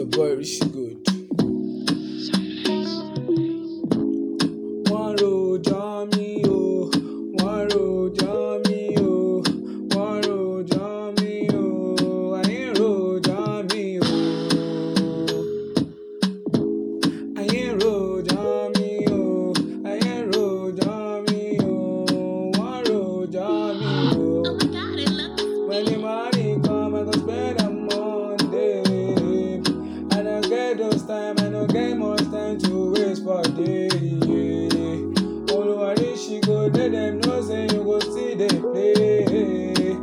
your boy Rishi time, I don't get much time to waste for day. Yeah. Oluwari she go let them know say you go see they play.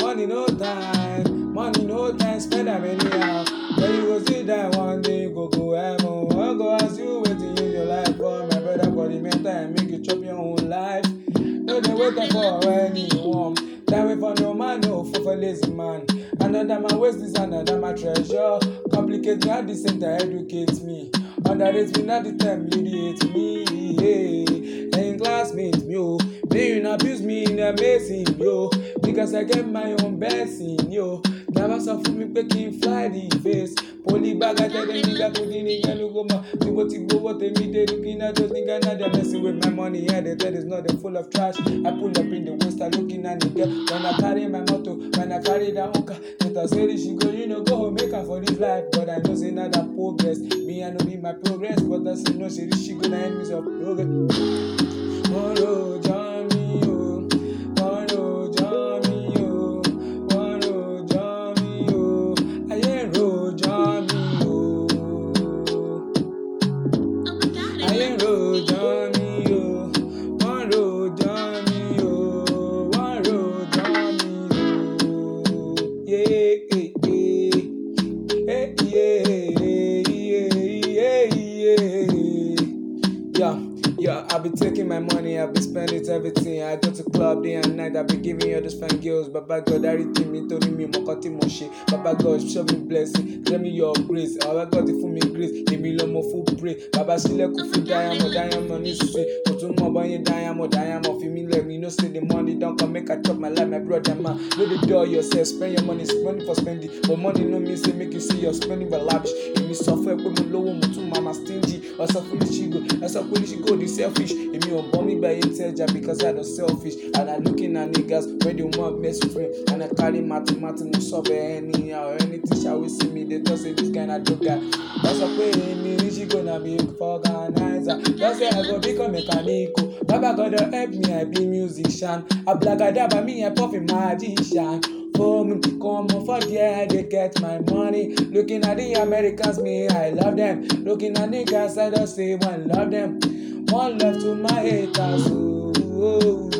Money no time, money no time, spend am anyhow. Then you go see that one day you go go heaven. I go ask you wetin in your life for my brother for the meantime make you chop your own life. No dey wait for anyone. Time wait for no man, no for for lazy man. Another man waste this, another man treasure. Complicate me at the center, educate me. Underrate me, not the time mediate me. Yeah. And classmates, me, oh. They you abuse me in amazing, yo. Because I get my own blessing, yo. Never sọ fún mi pé kí n fly the face. Poli bag àtẹ̀lé nígbà tó dín ní gẹ́lu kó mọ̀. Tí mo ti gbowó tèmi dé at those niggas now they're messing with my money. Yeah, they tell it's not they full of trash. I pull up in the waist, I looking at the girl. When I carry my motor, when I carry hookah. They talk say this, she go, you know, go home, eh? Her for this life. But I know say not progress. Me, I know be my progress. But that's no, say this, she go, the enemies of progress. Wọ́n rojọ́ I be taking my money, I be spending everything. I go to club day and night, I be giving you those fine girls. Baba God, everything me told me, mo kọ́ tí mo ṣe. Baba God, show me blessing, tell me your grace. Baba God, fún mi grace, èmi lọ́mọ fún pray. Baba sílẹ̀kùn fún diamond, diamond. Kò tún mọ̀ bọ́yìn diamond, diamond fi mí lẹ̀. You know say the money don come, make I chop my life, my brother man. No dey dull yourself, spend your money, spend for spending. But money no mean say make you see your spending but lavish. Èmi sọ fún ẹ pé mo lówó, mo tún máa ma stingy. Ọ̀sán fún ní ṣígò, ẹ̀sán fún ní ṣígò di selfish. Èmi ò bọ́ mi gba yé tẹ́jà because I don selfish. And I looking at niggas wey dey wan mess with me. And I carry mati mati mo sọ bẹ́ẹ̀ anyhow. Anything shall we see me, they talk say this guy na dope guy. Wọ́n sọ pé èmi ní ṣígò na be organizer. Just say I go become mechanical. Baba God don help me, I be musician. Ablagadaba me, I puff a magician. For me, come on for there, they get my money. Looking at the Americans, me, I love them. Looking at the guys, I just say one love them. One love to my haters. Oh,